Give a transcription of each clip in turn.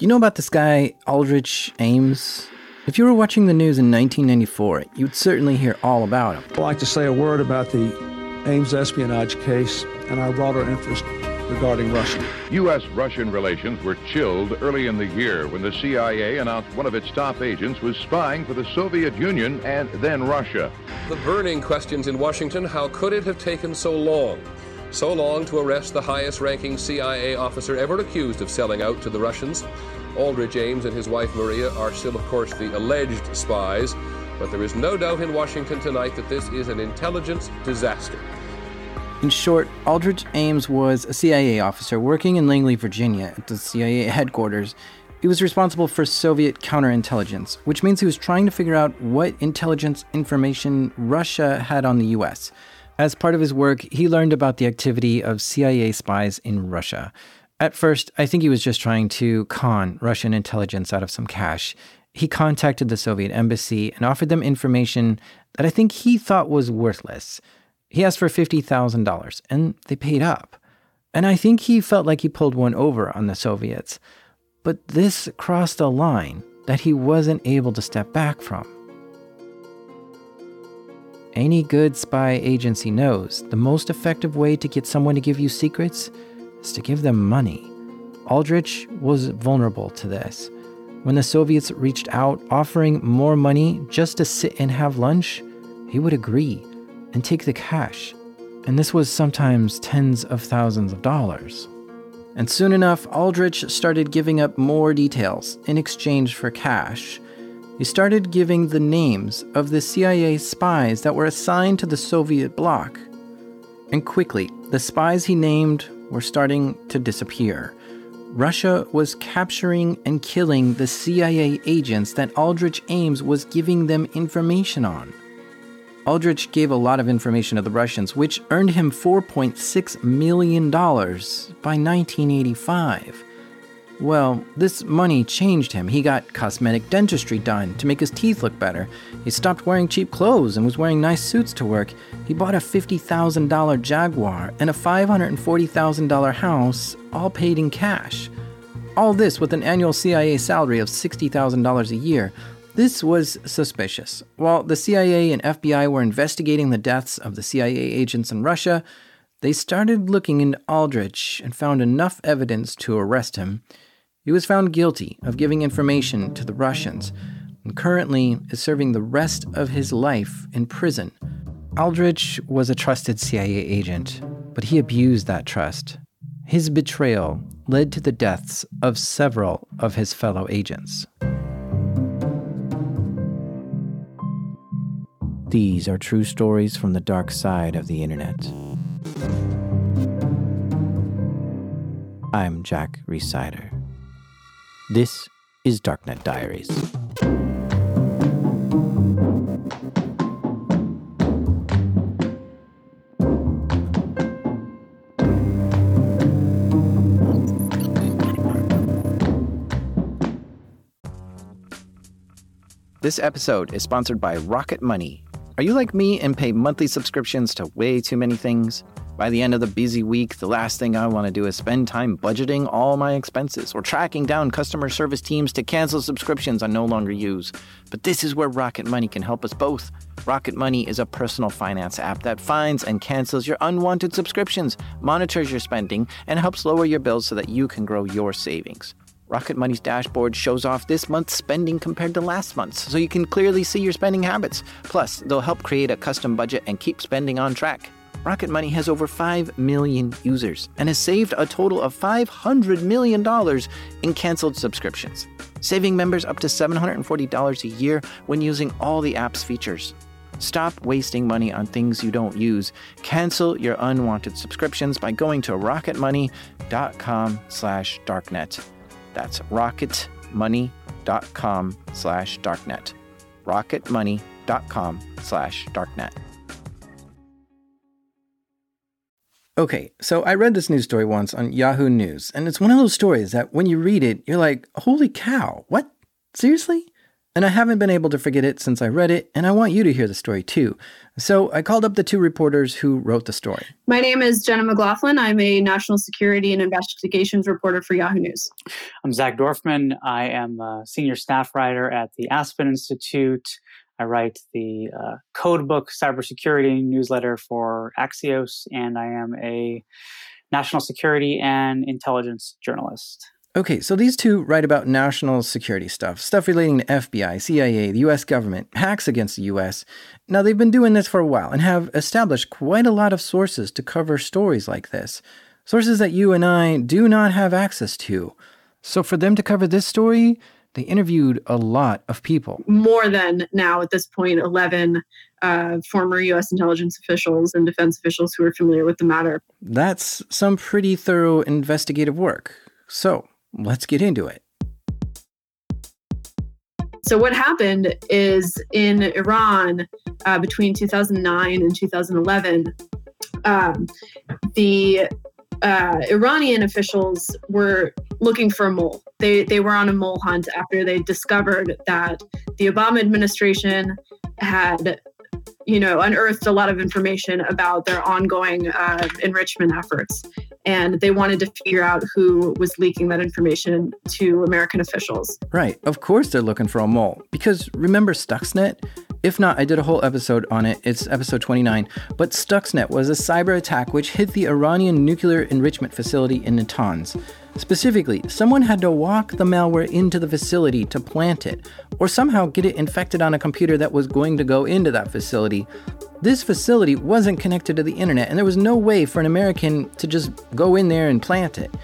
you know about this guy, Aldrich Ames? If you were watching the news in 1994, you'd certainly hear all about him. I'd like to say a word about the Ames espionage case and our broader interest regarding Russia. U.S. Russian relations were chilled early in the year when the CIA announced one of its top agents was spying for the Soviet Union and then Russia. The burning questions in Washington how could it have taken so long? So long to arrest the highest ranking CIA officer ever accused of selling out to the Russians? Aldrich Ames and his wife Maria are still, of course, the alleged spies, but there is no doubt in Washington tonight that this is an intelligence disaster. In short, Aldrich Ames was a CIA officer working in Langley, Virginia, at the CIA headquarters. He was responsible for Soviet counterintelligence, which means he was trying to figure out what intelligence information Russia had on the US. As part of his work, he learned about the activity of CIA spies in Russia. At first, I think he was just trying to con Russian intelligence out of some cash. He contacted the Soviet embassy and offered them information that I think he thought was worthless. He asked for $50,000, and they paid up. And I think he felt like he pulled one over on the Soviets. But this crossed a line that he wasn't able to step back from. Any good spy agency knows the most effective way to get someone to give you secrets is to give them money. Aldrich was vulnerable to this. When the Soviets reached out offering more money just to sit and have lunch, he would agree and take the cash. And this was sometimes tens of thousands of dollars. And soon enough, Aldrich started giving up more details in exchange for cash he started giving the names of the CIA spies that were assigned to the Soviet bloc. And quickly, the spies he named were starting to disappear. Russia was capturing and killing the CIA agents that Aldrich Ames was giving them information on. Aldrich gave a lot of information to the Russians, which earned him $4.6 million by 1985. Well, this money changed him. He got cosmetic dentistry done to make his teeth look better. He stopped wearing cheap clothes and was wearing nice suits to work. He bought a $50,000 Jaguar and a $540,000 house, all paid in cash. All this with an annual CIA salary of $60,000 a year. This was suspicious. While the CIA and FBI were investigating the deaths of the CIA agents in Russia, they started looking into Aldrich and found enough evidence to arrest him. He was found guilty of giving information to the Russians and currently is serving the rest of his life in prison. Aldrich was a trusted CIA agent, but he abused that trust. His betrayal led to the deaths of several of his fellow agents. These are true stories from the dark side of the internet. I'm Jack Rhysider. This is Darknet Diaries. This episode is sponsored by Rocket Money. Are you like me and pay monthly subscriptions to way too many things? By the end of the busy week, the last thing I want to do is spend time budgeting all my expenses or tracking down customer service teams to cancel subscriptions I no longer use. But this is where Rocket Money can help us both. Rocket Money is a personal finance app that finds and cancels your unwanted subscriptions, monitors your spending, and helps lower your bills so that you can grow your savings. Rocket Money's dashboard shows off this month's spending compared to last month's, so you can clearly see your spending habits. Plus, they'll help create a custom budget and keep spending on track. Rocket Money has over 5 million users and has saved a total of $500 million in canceled subscriptions, saving members up to $740 a year when using all the app's features. Stop wasting money on things you don't use. Cancel your unwanted subscriptions by going to rocketmoney.com slash darknet. That's rocketmoney.com slash darknet. rocketmoney.com slash darknet. Okay, so I read this news story once on Yahoo News, and it's one of those stories that when you read it, you're like, holy cow, what? Seriously? And I haven't been able to forget it since I read it, and I want you to hear the story too. So I called up the two reporters who wrote the story. My name is Jenna McLaughlin. I'm a national security and investigations reporter for Yahoo News. I'm Zach Dorfman. I am a senior staff writer at the Aspen Institute. I write the uh, Codebook cybersecurity newsletter for Axios, and I am a national security and intelligence journalist. Okay, so these two write about national security stuff, stuff relating to FBI, CIA, the US government, hacks against the US. Now, they've been doing this for a while and have established quite a lot of sources to cover stories like this. Sources that you and I do not have access to. So, for them to cover this story, they interviewed a lot of people. More than now, at this point, 11 uh, former US intelligence officials and defense officials who are familiar with the matter. That's some pretty thorough investigative work. So, Let's get into it. So, what happened is in Iran uh, between 2009 and 2011, um, the uh, Iranian officials were looking for a mole. They, they were on a mole hunt after they discovered that the Obama administration had you know, unearthed a lot of information about their ongoing uh, enrichment efforts. And they wanted to figure out who was leaking that information to American officials. Right. Of course, they're looking for a mole. Because remember Stuxnet? If not, I did a whole episode on it. It's episode 29. But Stuxnet was a cyber attack which hit the Iranian nuclear enrichment facility in Natanz. Specifically, someone had to walk the malware into the facility to plant it, or somehow get it infected on a computer that was going to go into that facility. This facility wasn't connected to the internet, and there was no way for an American to just go in there and plant it.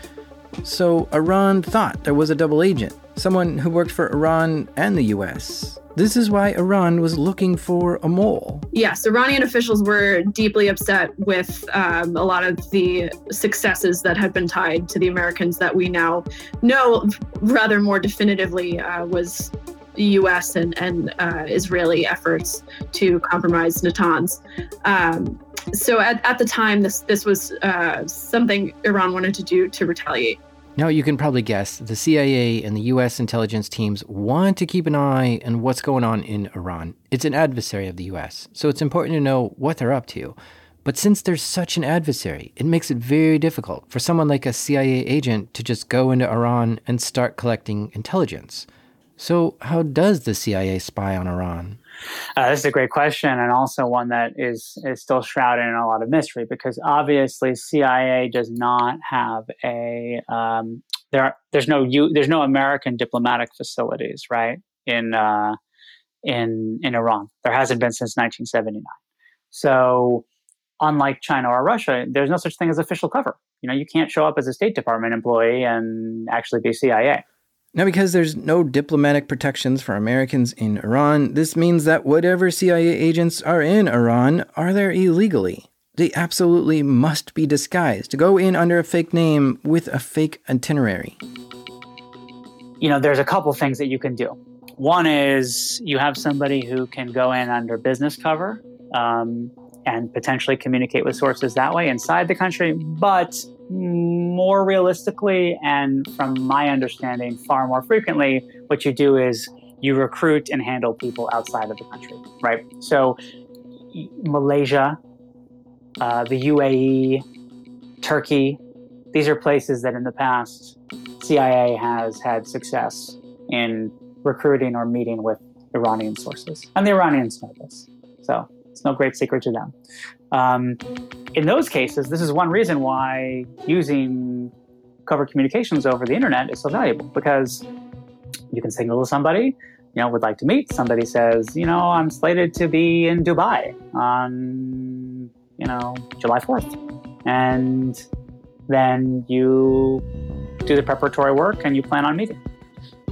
So Iran thought there was a double agent, someone who worked for Iran and the US. This is why Iran was looking for a mole. Yes, Iranian officials were deeply upset with um, a lot of the successes that had been tied to the Americans that we now know rather more definitively uh, was U.S. and, and uh, Israeli efforts to compromise Natanz. Um, so at, at the time, this this was uh, something Iran wanted to do to retaliate. Now, you can probably guess the CIA and the US intelligence teams want to keep an eye on what's going on in Iran. It's an adversary of the US, so it's important to know what they're up to. But since there's such an adversary, it makes it very difficult for someone like a CIA agent to just go into Iran and start collecting intelligence. So, how does the CIA spy on Iran? Uh, this is a great question, and also one that is is still shrouded in a lot of mystery because obviously CIA does not have a um, there. Are, there's no U, there's no American diplomatic facilities, right? In uh, in in Iran, there hasn't been since 1979. So, unlike China or Russia, there's no such thing as official cover. You know, you can't show up as a State Department employee and actually be CIA. Now, because there's no diplomatic protections for Americans in Iran, this means that whatever CIA agents are in Iran are there illegally. They absolutely must be disguised to go in under a fake name with a fake itinerary. You know, there's a couple things that you can do. One is you have somebody who can go in under business cover um, and potentially communicate with sources that way inside the country, but more realistically, and from my understanding, far more frequently, what you do is you recruit and handle people outside of the country, right? So, Malaysia, uh, the UAE, Turkey, these are places that in the past CIA has had success in recruiting or meeting with Iranian sources. And the Iranians know this. So, it's no great secret to them. Um, in those cases, this is one reason why using covert communications over the internet is so valuable because you can signal to somebody, you know, would like to meet. Somebody says, you know, I'm slated to be in Dubai on, you know, July 4th. And then you do the preparatory work and you plan on meeting.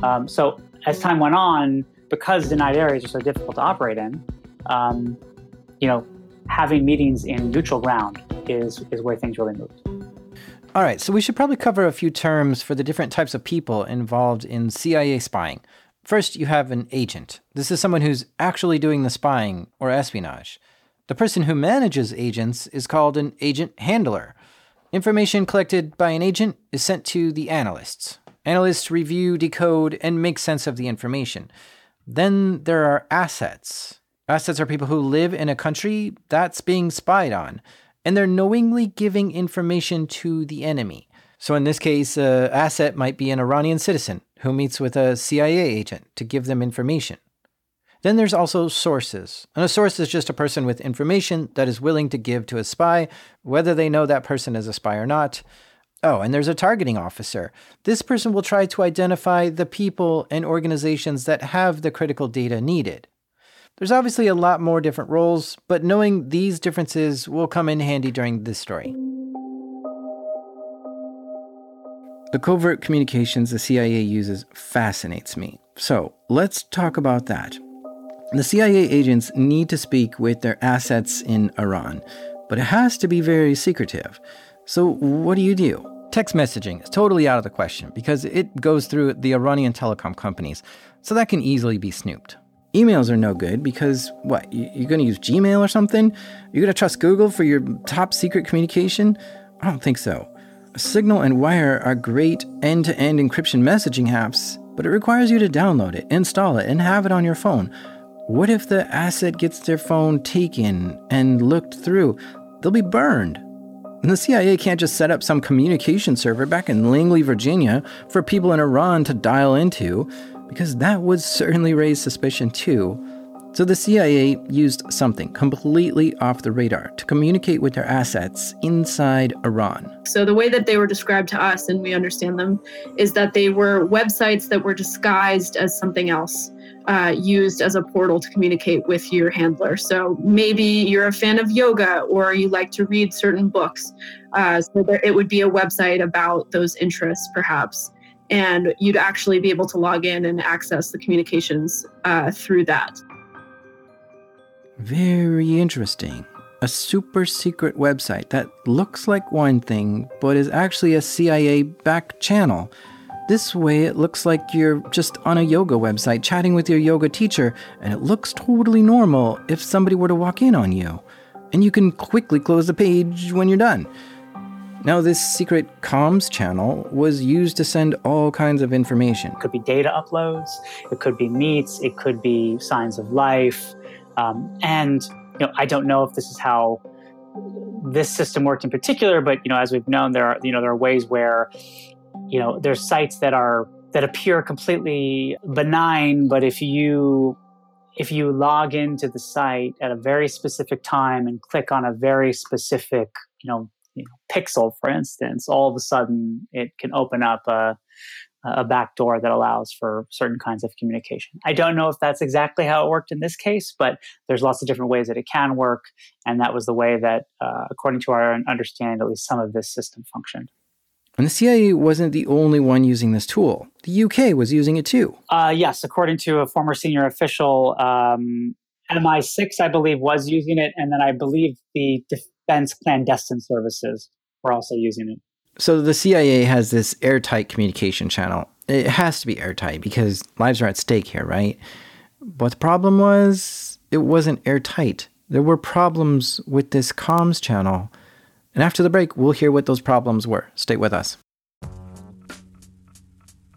Um, so as time went on, because denied areas are so difficult to operate in, um, you know, having meetings in neutral ground is, is where things really moved. All right, so we should probably cover a few terms for the different types of people involved in CIA spying. First, you have an agent. This is someone who's actually doing the spying or espionage. The person who manages agents is called an agent handler. Information collected by an agent is sent to the analysts. Analysts review, decode, and make sense of the information. Then there are assets. Assets are people who live in a country that's being spied on, and they're knowingly giving information to the enemy. So in this case, an asset might be an Iranian citizen who meets with a CIA agent to give them information. Then there's also sources. And a source is just a person with information that is willing to give to a spy, whether they know that person is a spy or not. Oh, and there's a targeting officer. This person will try to identify the people and organizations that have the critical data needed. There's obviously a lot more different roles, but knowing these differences will come in handy during this story. The covert communications the CIA uses fascinates me. So let's talk about that. The CIA agents need to speak with their assets in Iran, but it has to be very secretive. So, what do you do? Text messaging is totally out of the question because it goes through the Iranian telecom companies, so that can easily be snooped. Emails are no good because what? You're going to use Gmail or something? You're going to trust Google for your top secret communication? I don't think so. Signal and Wire are great end to end encryption messaging apps, but it requires you to download it, install it, and have it on your phone. What if the asset gets their phone taken and looked through? They'll be burned. And the CIA can't just set up some communication server back in Langley, Virginia for people in Iran to dial into, because that would certainly raise suspicion too. So the CIA used something completely off the radar to communicate with their assets inside Iran. So the way that they were described to us, and we understand them, is that they were websites that were disguised as something else. Uh, used as a portal to communicate with your handler. So maybe you're a fan of yoga or you like to read certain books. Uh, so there, it would be a website about those interests, perhaps. And you'd actually be able to log in and access the communications uh, through that. Very interesting. A super secret website that looks like one thing, but is actually a CIA back channel. This way, it looks like you're just on a yoga website chatting with your yoga teacher, and it looks totally normal if somebody were to walk in on you. And you can quickly close the page when you're done. Now, this secret comms channel was used to send all kinds of information. It could be data uploads, it could be meets, it could be signs of life, um, and you know, I don't know if this is how this system worked in particular, but you know, as we've known, there are you know there are ways where you know there's sites that are that appear completely benign, but if you if you log into the site at a very specific time and click on a very specific you know, you know pixel, for instance, all of a sudden it can open up a a backdoor that allows for certain kinds of communication. I don't know if that's exactly how it worked in this case, but there's lots of different ways that it can work. And that was the way that, uh, according to our understanding, at least some of this system functioned. And the CIA wasn't the only one using this tool. The UK was using it too. Uh, yes, according to a former senior official, um, MI6, I believe, was using it. And then I believe the Defense Clandestine Services were also using it. So the CIA has this airtight communication channel. It has to be airtight because lives are at stake here, right? But the problem was it wasn't airtight. There were problems with this comms channel. And after the break, we'll hear what those problems were. Stay with us.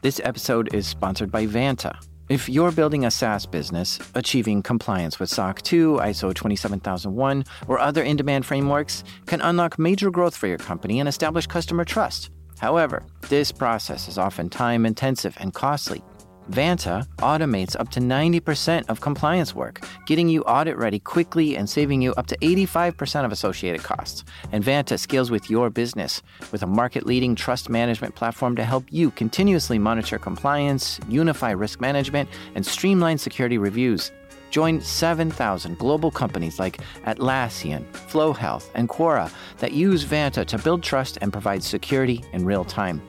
This episode is sponsored by Vanta. If you're building a SaaS business, achieving compliance with SOC 2, ISO 27001, or other in demand frameworks can unlock major growth for your company and establish customer trust. However, this process is often time intensive and costly. Vanta automates up to 90% of compliance work, getting you audit ready quickly and saving you up to 85% of associated costs. And Vanta scales with your business with a market leading trust management platform to help you continuously monitor compliance, unify risk management, and streamline security reviews. Join 7,000 global companies like Atlassian, Flow Health, and Quora that use Vanta to build trust and provide security in real time.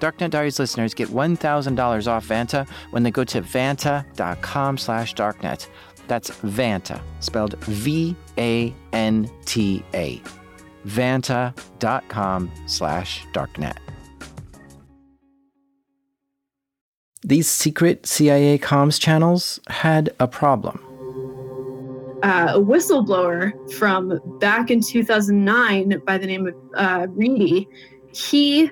Darknet Diaries listeners get $1,000 off Vanta when they go to vanta.com slash darknet. That's Vanta, spelled V-A-N-T-A. Vanta.com slash darknet. These secret CIA comms channels had a problem. Uh, a whistleblower from back in 2009 by the name of uh, Reidy, he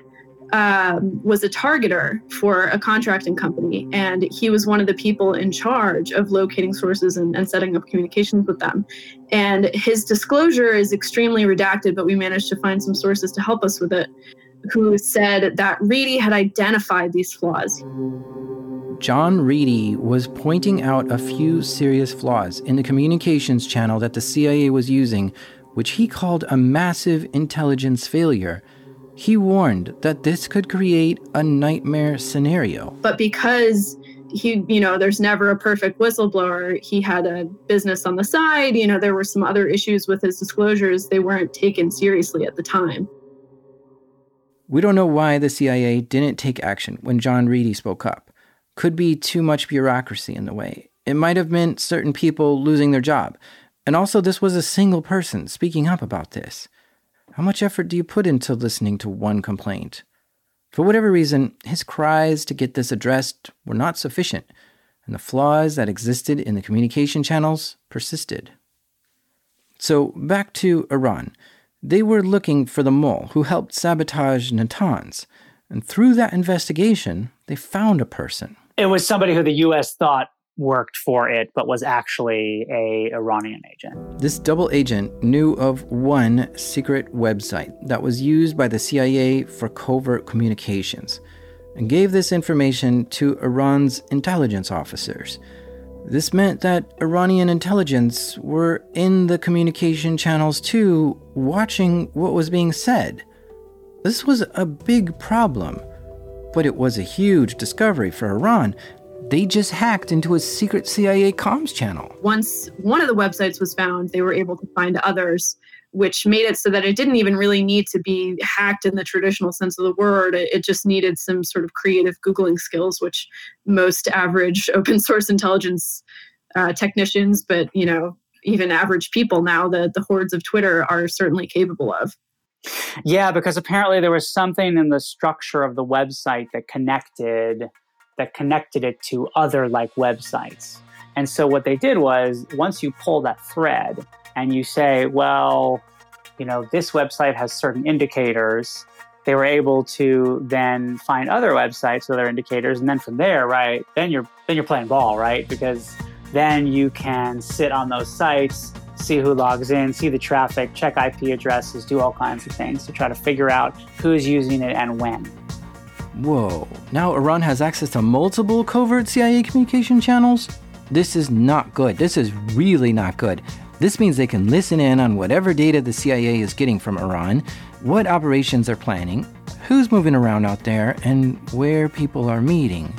um, was a targeter for a contracting company, and he was one of the people in charge of locating sources and, and, setting up communications with them. And his disclosure is extremely redacted, but we managed to find some sources to help us with it, who said that Reidy had identified these flaws. John Reidy was pointing out a few serious flaws in the communications channel that the CIA was using, which he called a massive intelligence failure he warned that this could create a nightmare scenario. But because he, you know, there's never a perfect whistleblower, he had a business on the side, you know, there were some other issues with his disclosures. They weren't taken seriously at the time. We don't know why the CIA didn't take action when John Reidy spoke up. Could be too much bureaucracy in the way. It might have meant certain people losing their job. And also, this was a single person speaking up about this. How much effort do you put into listening to one complaint? For whatever reason, his cries to get this addressed were not sufficient, and the flaws that existed in the communication channels persisted. So, back to Iran. They were looking for the mole who helped sabotage Natanz, and through that investigation, they found a person. It was somebody who the U.S. thought worked for it but was actually a Iranian agent. This double agent knew of one secret website that was used by the CIA for covert communications and gave this information to Iran's intelligence officers. This meant that Iranian intelligence were in the communication channels too, watching what was being said. This was a big problem, but it was a huge discovery for Iran they just hacked into a secret CIA comms channel. Once one of the websites was found, they were able to find others, which made it so that it didn't even really need to be hacked in the traditional sense of the word. It just needed some sort of creative Googling skills, which most average open source intelligence uh, technicians, but you know, even average people now, the, the hordes of Twitter are certainly capable of. Yeah, because apparently there was something in the structure of the website that connected that connected it to other like websites. And so what they did was once you pull that thread and you say, well, you know, this website has certain indicators, they were able to then find other websites with other indicators and then from there, right, then you're then you're playing ball, right? Because then you can sit on those sites, see who logs in, see the traffic, check IP addresses, do all kinds of things to try to figure out who's using it and when. Whoa, now Iran has access to multiple covert CIA communication channels? This is not good. This is really not good. This means they can listen in on whatever data the CIA is getting from Iran, what operations they're planning, who's moving around out there, and where people are meeting.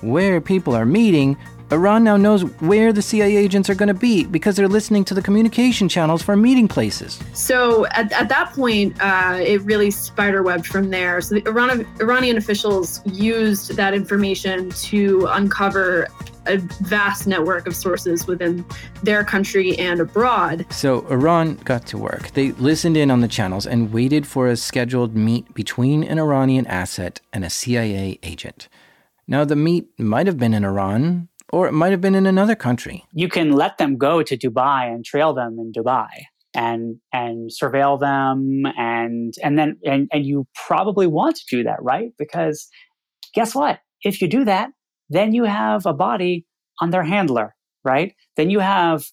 Where people are meeting Iran now knows where the CIA agents are going to be because they're listening to the communication channels for meeting places. So at, at that point, uh, it really spiderwebbed from there. So the Iran, Iranian officials used that information to uncover a vast network of sources within their country and abroad. So Iran got to work. They listened in on the channels and waited for a scheduled meet between an Iranian asset and a CIA agent. Now, the meet might have been in Iran, or it might have been in another country. You can let them go to Dubai and trail them in Dubai and and surveil them and and then and, and you probably want to do that, right? Because guess what? If you do that, then you have a body on their handler, right? Then you have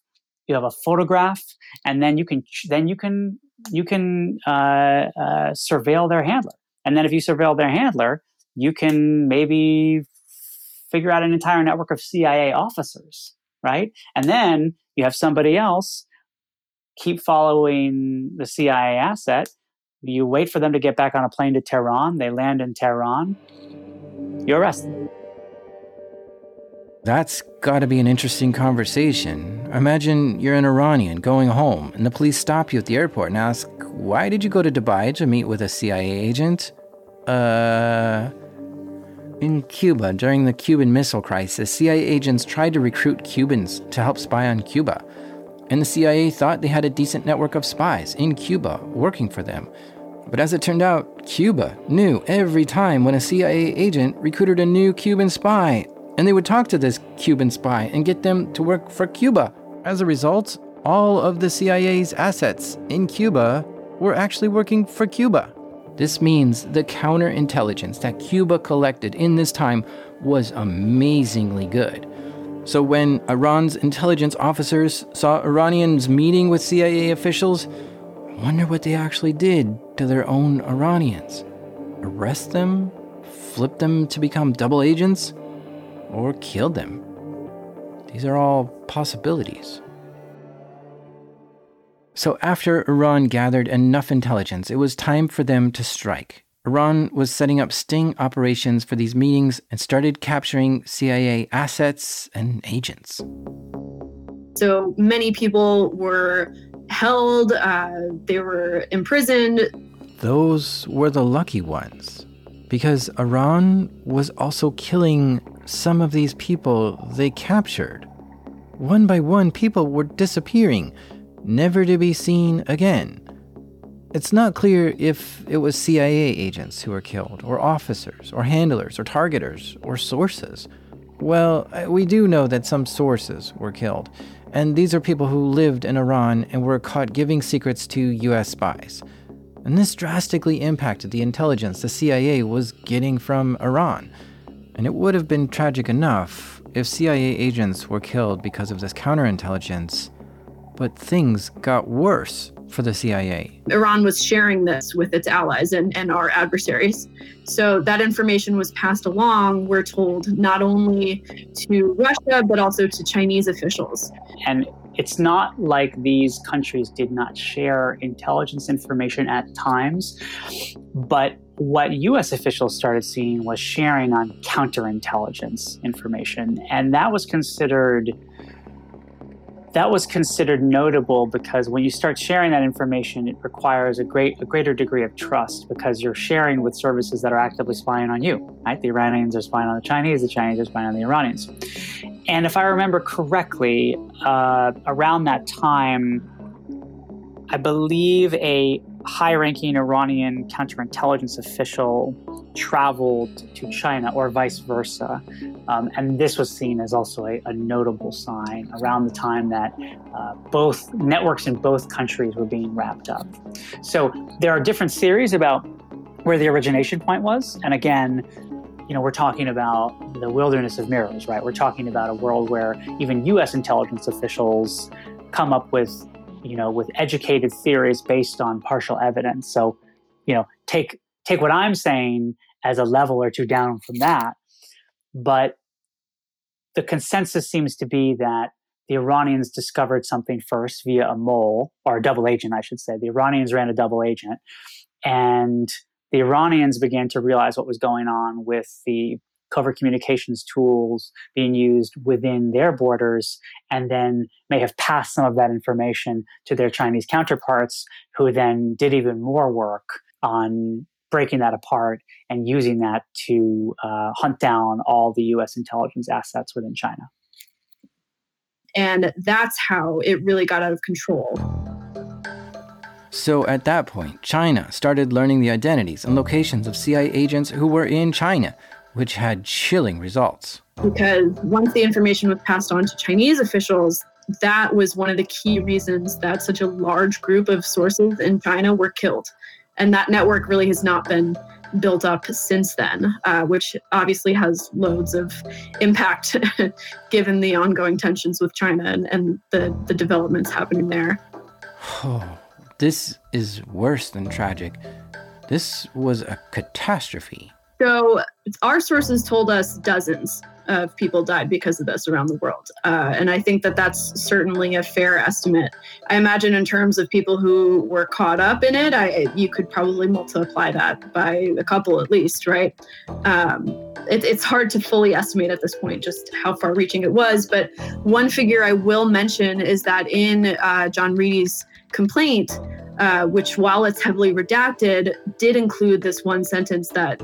you have a photograph, and then you can then you can you can uh, uh, surveil their handler, and then if you surveil their handler, you can maybe figure out an entire network of CIA officers, right? And then you have somebody else keep following the CIA asset. You wait for them to get back on a plane to Tehran. They land in Tehran. You arrest them. That's got to be an interesting conversation. Imagine you're an Iranian going home, and the police stop you at the airport and ask, Why did you go to Dubai to meet with a CIA agent? Uh, in Cuba, during the Cuban Missile Crisis, CIA agents tried to recruit Cubans to help spy on Cuba. And the CIA thought they had a decent network of spies in Cuba working for them. But as it turned out, Cuba knew every time when a CIA agent recruited a new Cuban spy, and they would talk to this Cuban spy and get them to work for Cuba. As a result, all of the CIA's assets in Cuba were actually working for Cuba. This means the counterintelligence that Cuba collected in this time was amazingly good. So when Iran's intelligence officers saw Iranians meeting with CIA officials, I wonder what they actually did to their own Iranians. Arrest them? Flip them to become double agents? Or kill them? These are all possibilities. So, after Iran gathered enough intelligence, it was time for them to strike. Iran was setting up sting operations for these meetings and started capturing CIA assets and agents. So many people were held, uh, they were imprisoned. Those were the lucky ones, because Iran was also killing some of these people they captured. One by one, people were disappearing never to be seen again. It's not clear if it was CIA agents who were killed, or officers, or handlers, or targeters, or sources. Well, we do know that some sources were killed, and these are people who lived in Iran and were caught giving secrets to US spies. And this drastically impacted the intelligence the CIA was getting from Iran. And it would have been tragic enough if CIA agents were killed because of this counterintelligence but things got worse for the CIA. Iran was sharing this with its allies and, and our adversaries. So that information was passed along, we're told, not only to Russia, but also to Chinese officials. And it's not like these countries did not share intelligence information at times, but what US officials started seeing was sharing on counterintelligence information. And that was considered that was considered notable because when you start sharing that information, it requires a great a greater degree of trust because you're sharing with services that are actively spying on you. Right? The Iranians are spying on the Chinese, the Chinese are spying on the Iranians. And if I remember correctly, uh, around that time, I believe a high ranking Iranian counterintelligence official traveled to China or vice versa. Um, and this was seen as also a, a notable sign around the time that uh, both networks in both countries were being wrapped up. So there are different theories about where the origination point was. And again, you know, we're talking about the wilderness of mirrors, right? We're talking about a world where even US intelligence officials come up with you know, with educated theories based on partial evidence. So, you know, take take what I'm saying as a level or two down from that. But the consensus seems to be that the Iranians discovered something first via a mole or a double agent, I should say. The Iranians ran a double agent, and the Iranians began to realize what was going on with the covert communications tools being used within their borders, and then may have passed some of that information to their Chinese counterparts, who then did even more work on breaking that apart and using that to uh, hunt down all the US intelligence assets within China. And that's how it really got out of control. So at that point, China started learning the identities and locations of CIA agents who were in China, which had chilling results. Because once the information was passed on to Chinese officials, that was one of the key reasons that such a large group of sources in China were killed. And that network really has not been built up since then, uh, which obviously has loads of impact given the ongoing tensions with China and, and the, the developments happening there. Oh, this is worse than tragic. This was a catastrophe. So our sources told us dozens of people died because of this around the world. Uh, and I think that that's certainly a fair estimate. I imagine in terms of people who were caught up in it, I, you could probably multiply that by a couple at least, right? Um, it, it's hard to fully estimate at this point just how far reaching it was. But one figure I will mention is that in uh, John Reidy's complaint, uh, which while it's heavily redacted, did include this one sentence that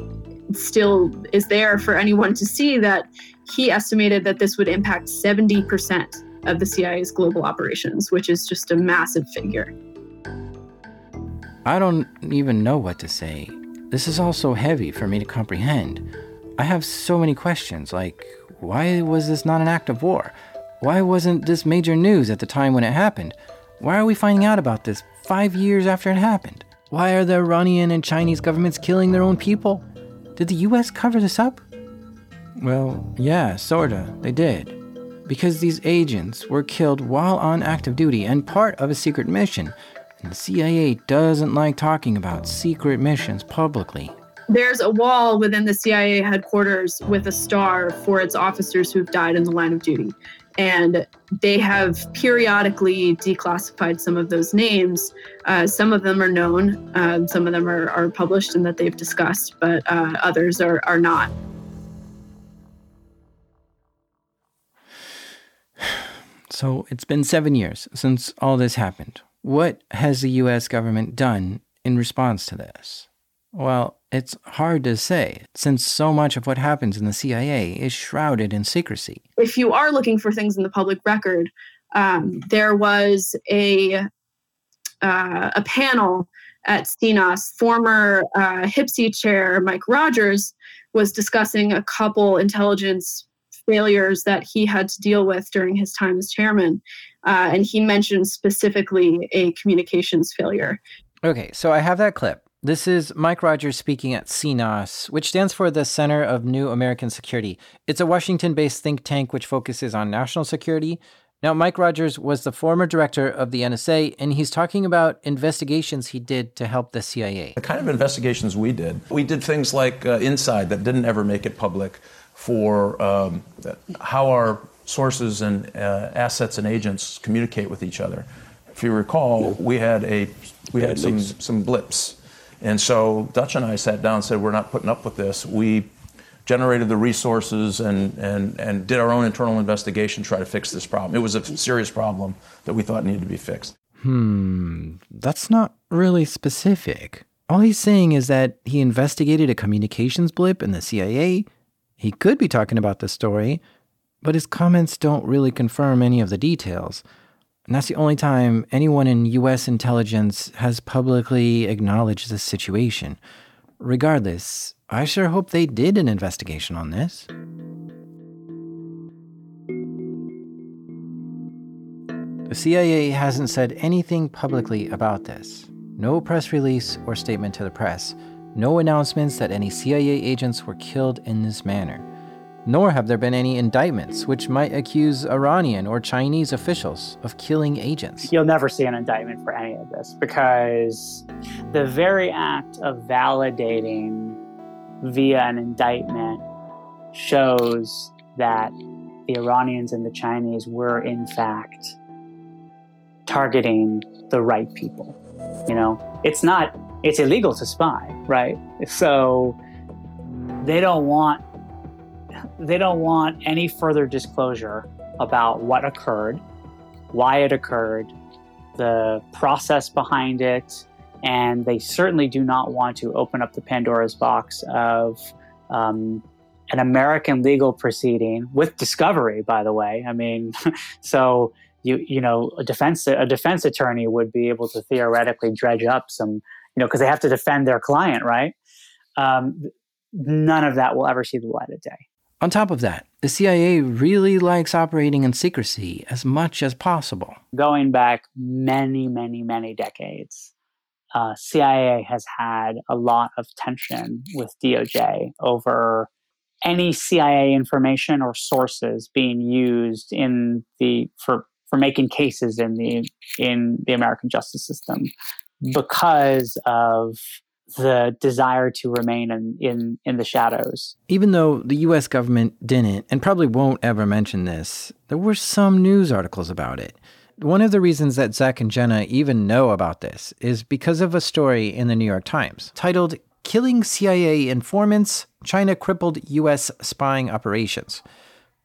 still is there for anyone to see that he estimated that this would impact 70% of the CIA's global operations, which is just a massive figure. I don't even know what to say. This is all so heavy for me to comprehend. I have so many questions like, why was this not an act of war? Why wasn't this major news at the time when it happened? Why are we finding out about this five years after it happened? Why are the Iranian and Chinese governments killing their own people? Did the US cover this up? Well, yeah, sorta, they did. Because these agents were killed while on active duty and part of a secret mission, and the CIA doesn't like talking about secret missions publicly. There's a wall within the CIA headquarters with a star for its officers who've died in the line of duty. And they have periodically declassified some of those names. Uh, some of them are known, uh, some of them are, are published and that they've discussed, but uh, others are, are not. So it's been seven years since all this happened. What has the US government done in response to this? Well, it's hard to say, since so much of what happens in the CIA is shrouded in secrecy. If you are looking for things in the public record, um, there was a uh, a panel at CNAS. Former uh, chair Mike Rogers was discussing a couple intelligence failures that he had to deal with during his time as chairman, uh, and he mentioned specifically a communications failure. Okay, so I have that clip. This is Mike Rogers speaking at CNAS, which stands for the Center of New American Security. It's a Washington based think tank which focuses on national security. Now, Mike Rogers was the former director of the NSA, and he's talking about investigations he did to help the CIA. The kind of investigations we did, we did things like uh, Inside that didn't ever make it public for um, how our sources and uh, assets and agents communicate with each other. If you recall, we had a we had some some blips and so Dutch and I sat down and said, we're not putting up with this. We generated the resources and, and, and did our own internal investigation to try to fix this problem. It was a serious problem that we thought needed to be fixed. Hmm, that's not really specific. All he's saying is that he investigated a communications blip in the CIA. He could be talking about the story, but his comments don't really confirm any of the details. And that's the only time anyone in US intelligence has publicly acknowledged this situation. Regardless, I sure hope they did an investigation on this. The CIA hasn't said anything publicly about this. No press release or statement to the press. No announcements that any CIA agents were killed in this manner nor have there been any indictments which might accuse Iranian or Chinese officials of killing agents. You'll never see an indictment for any of this because the very act of validating via an indictment shows that the Iranians and the Chinese were, in fact, targeting the right people. You know, it's not, it's illegal to spy, right? So they don't want they don't want any further disclosure about what occurred, why it occurred, the process behind it, and they certainly do not want to open up the Pandora's box of um, an American legal proceeding with discovery. By the way, I mean, so you you know a defense a defense attorney would be able to theoretically dredge up some you know because they have to defend their client, right? Um, none of that will ever see the light of day. On top of that, the CIA really likes operating in secrecy as much as possible. Going back many, many, many decades, uh, CIA has had a lot of tension with DOJ over any CIA information or sources being used in the for for making cases in the in the American justice system because of the desire to remain in, in, in the shadows. Even though the US government didn't and probably won't ever mention this, there were some news articles about it. One of the reasons that Zach and Jenna even know about this is because of a story in the New York Times titled Killing CIA Informants China Crippled US Spying Operations.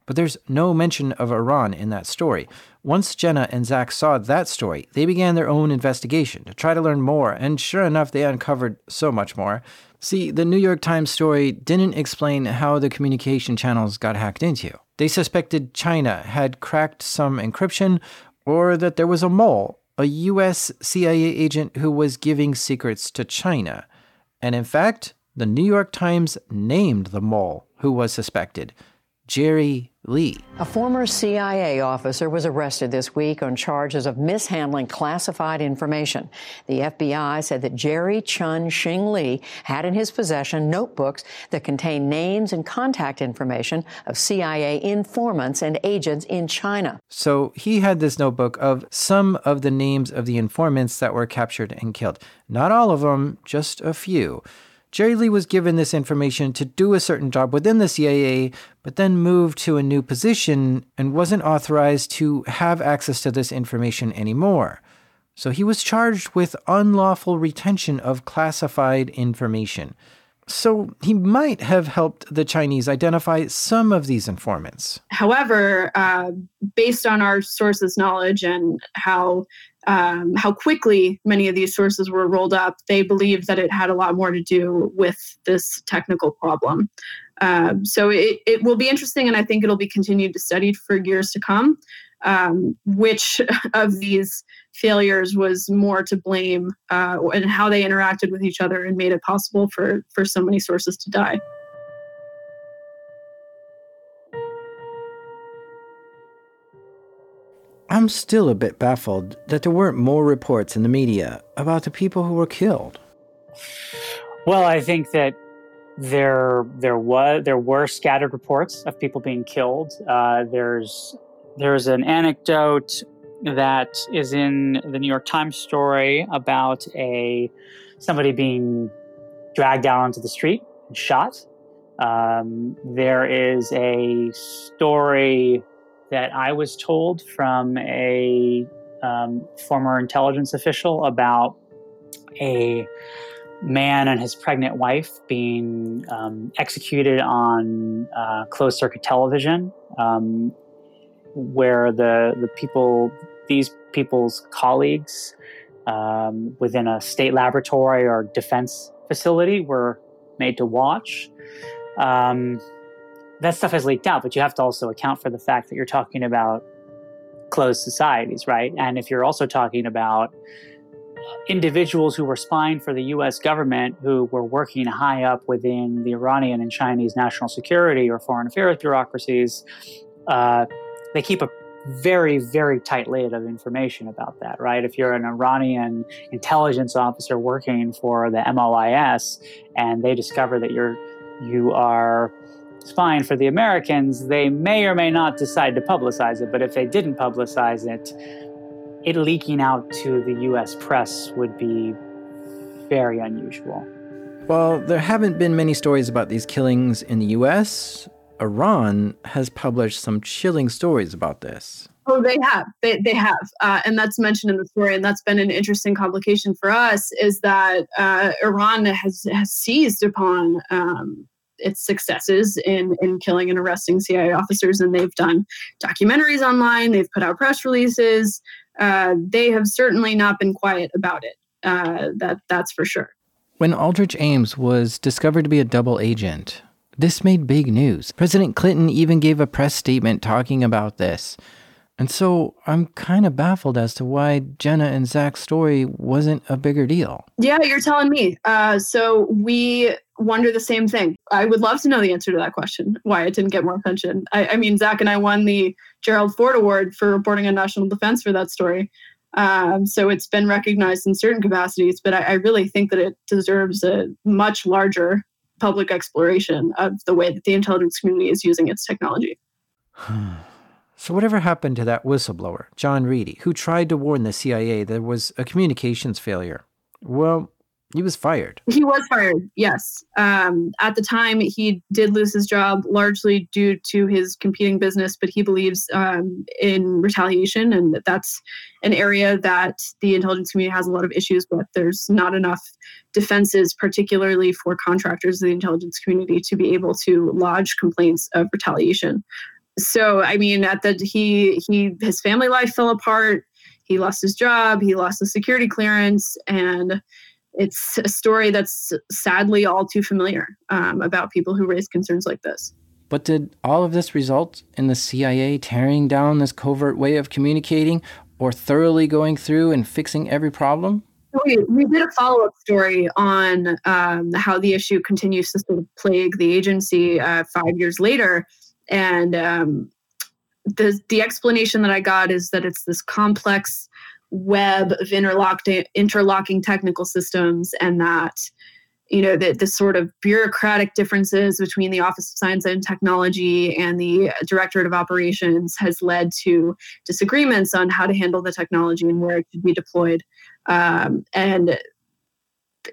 But there's no mention of Iran in that story. Once Jenna and Zach saw that story, they began their own investigation to try to learn more, and sure enough, they uncovered so much more. See, the New York Times story didn't explain how the communication channels got hacked into. They suspected China had cracked some encryption, or that there was a mole, a US CIA agent who was giving secrets to China. And in fact, the New York Times named the mole who was suspected Jerry Lee. A former CIA officer was arrested this week on charges of mishandling classified information. The FBI said that Jerry Chun Shing Lee had in his possession notebooks that contained names and contact information of CIA informants and agents in China. So he had this notebook of some of the names of the informants that were captured and killed. Not all of them, just a few. Jerry Lee was given this information to do a certain job within the CIA, but then moved to a new position and wasn't authorized to have access to this information anymore. So he was charged with unlawful retention of classified information. So he might have helped the Chinese identify some of these informants. However, uh, based on our sources' knowledge and how um, how quickly many of these sources were rolled up, they believed that it had a lot more to do with this technical problem. Um, so it, it will be interesting, and I think it'll be continued to studied for years to come. Um, which of these failures was more to blame, uh, and how they interacted with each other and made it possible for for so many sources to die. I'm still a bit baffled that there weren't more reports in the media about the people who were killed. Well, I think that there there was there were scattered reports of people being killed. Uh, there's there's an anecdote that is in the New York Times story about a somebody being dragged out onto the street and shot. Um, there is a story that I was told from a um, former intelligence official about a man and his pregnant wife being um, executed on uh, closed circuit television, um, where the the people, these people's colleagues um, within a state laboratory or defense facility were made to watch. Um, that stuff has leaked out, but you have to also account for the fact that you're talking about closed societies, right? And if you're also talking about individuals who were spying for the US government who were working high up within the Iranian and Chinese national security or foreign affairs bureaucracies, uh, they keep a very, very tight lid of information about that, right? If you're an Iranian intelligence officer working for the MOIS and they discover that you're you are spying for the Americans, they may or may not decide to publicize it. But if they didn't publicize it, it leaking out to the US press would be very unusual. Well, there haven't been many stories about these killings in the US, Iran has published some chilling stories about this. Oh, they have. They, they have. Uh, and that's mentioned in the story. And that's been an interesting complication for us is that uh, Iran has, has seized upon um, its successes in in killing and arresting CIA officers, and they've done documentaries online. They've put out press releases. Uh, they have certainly not been quiet about it. Uh, that that's for sure. When Aldrich Ames was discovered to be a double agent, this made big news. President Clinton even gave a press statement talking about this. And so I'm kind of baffled as to why Jenna and Zach's story wasn't a bigger deal. Yeah, you're telling me. Uh, so we wonder the same thing. I would love to know the answer to that question, why it didn't get more attention. I, I mean, Zach and I won the Gerald Ford Award for reporting on national defense for that story. Um, so it's been recognized in certain capacities, but I, I really think that it deserves a much larger public exploration of the way that the intelligence community is using its technology. So, whatever happened to that whistleblower, John Reidy, who tried to warn the CIA there was a communications failure? Well, he was fired. He was fired, yes. Um, at the time, he did lose his job largely due to his competing business, but he believes um, in retaliation, and that's an area that the intelligence community has a lot of issues with. There's not enough defenses, particularly for contractors of the intelligence community, to be able to lodge complaints of retaliation so I mean, at the he he his family life fell apart. He lost his job. He lost the security clearance, and it's a story that's sadly all too familiar um, about people who raise concerns like this. But did all of this result in the CIA tearing down this covert way of communicating or thoroughly going through and fixing every problem? We, we did a follow up story on um, how the issue continues to sort of plague the agency uh, five years later and um, the the explanation that I got is that it's this complex web of interlocking interlocking technical systems, and that you know the, the sort of bureaucratic differences between the office of science and technology and the directorate of operations has led to disagreements on how to handle the technology and where it should be deployed. Um, and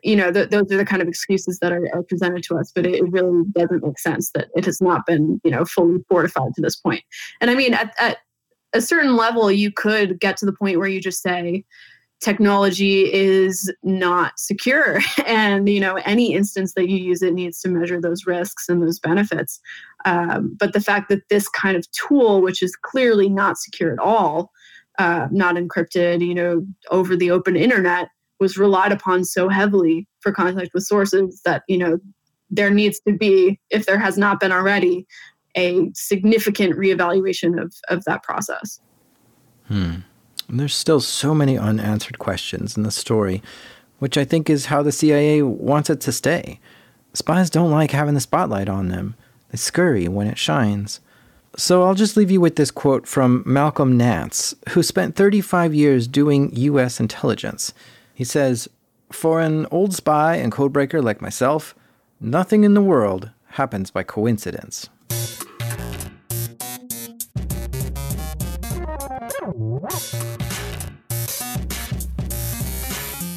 you know th- those are the kind of excuses that are, are presented to us but it, it, really doesn't make sense that it has not been you know fully fortified to this point. And i mean at, at a certain level you could get to the point where you just say technology is not secure. And you know any instance that you use it needs to measure those risks and those benefits. Um, but the fact that this kind of tool which is clearly not secure at all uh, not encrypted you know over the open internet was relied upon so heavily for contact with sources that you know there needs to be if there has not been already a significant reevaluation of of that process hmm. there's still so many unanswered questions in the story which i think is how the cia wants it to stay spies don't like having the spotlight on them they scurry when it shines so I'll just leave you with this quote from Malcolm Nance, who spent 35 years doing U.S. intelligence. He says, For an old spy and codebreaker like myself, nothing in the world happens by coincidence.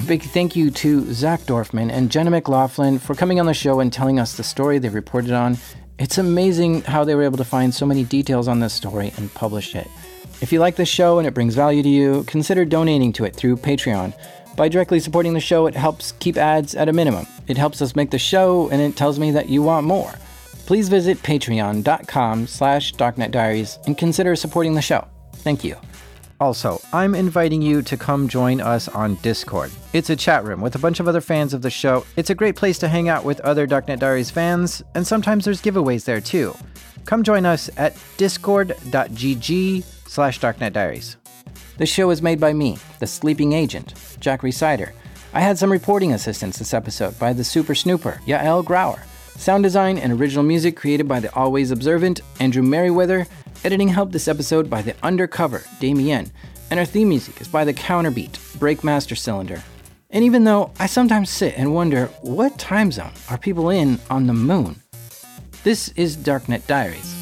Big thank you to Zach Dorfman and Jenna McLaughlin for coming on the show and telling us the story they reported on. It's amazing how they were able to find so many details on this story and publish it. If you like this show and it brings value to you, consider donating to it through Patreon. By directly supporting the show, it helps keep ads at a minimum. It helps us make the show, and it tells me that you want more. Please visit patreon.com slash darknetdiaries and consider supporting the show. Thank you. Also, I'm inviting you to come join us on Discord. It's a chat room with a bunch of other fans of the show. It's a great place to hang out with other Darknet Diaries fans, and sometimes there's giveaways there too. Come join us at discord.gg slash darknetdiaries. This show is made by me, the sleeping agent, Jack Rhysider. I had some reporting assistance this episode by the super snooper, Yael Grauer. Sound design and original music created by the always observant Andrew Meriwether. Editing help this episode by the undercover Damien. And our theme music is by the counterbeat Breakmaster Cylinder. And even though I sometimes sit and wonder what time zone are people in on the moon, this is Darknet Diaries.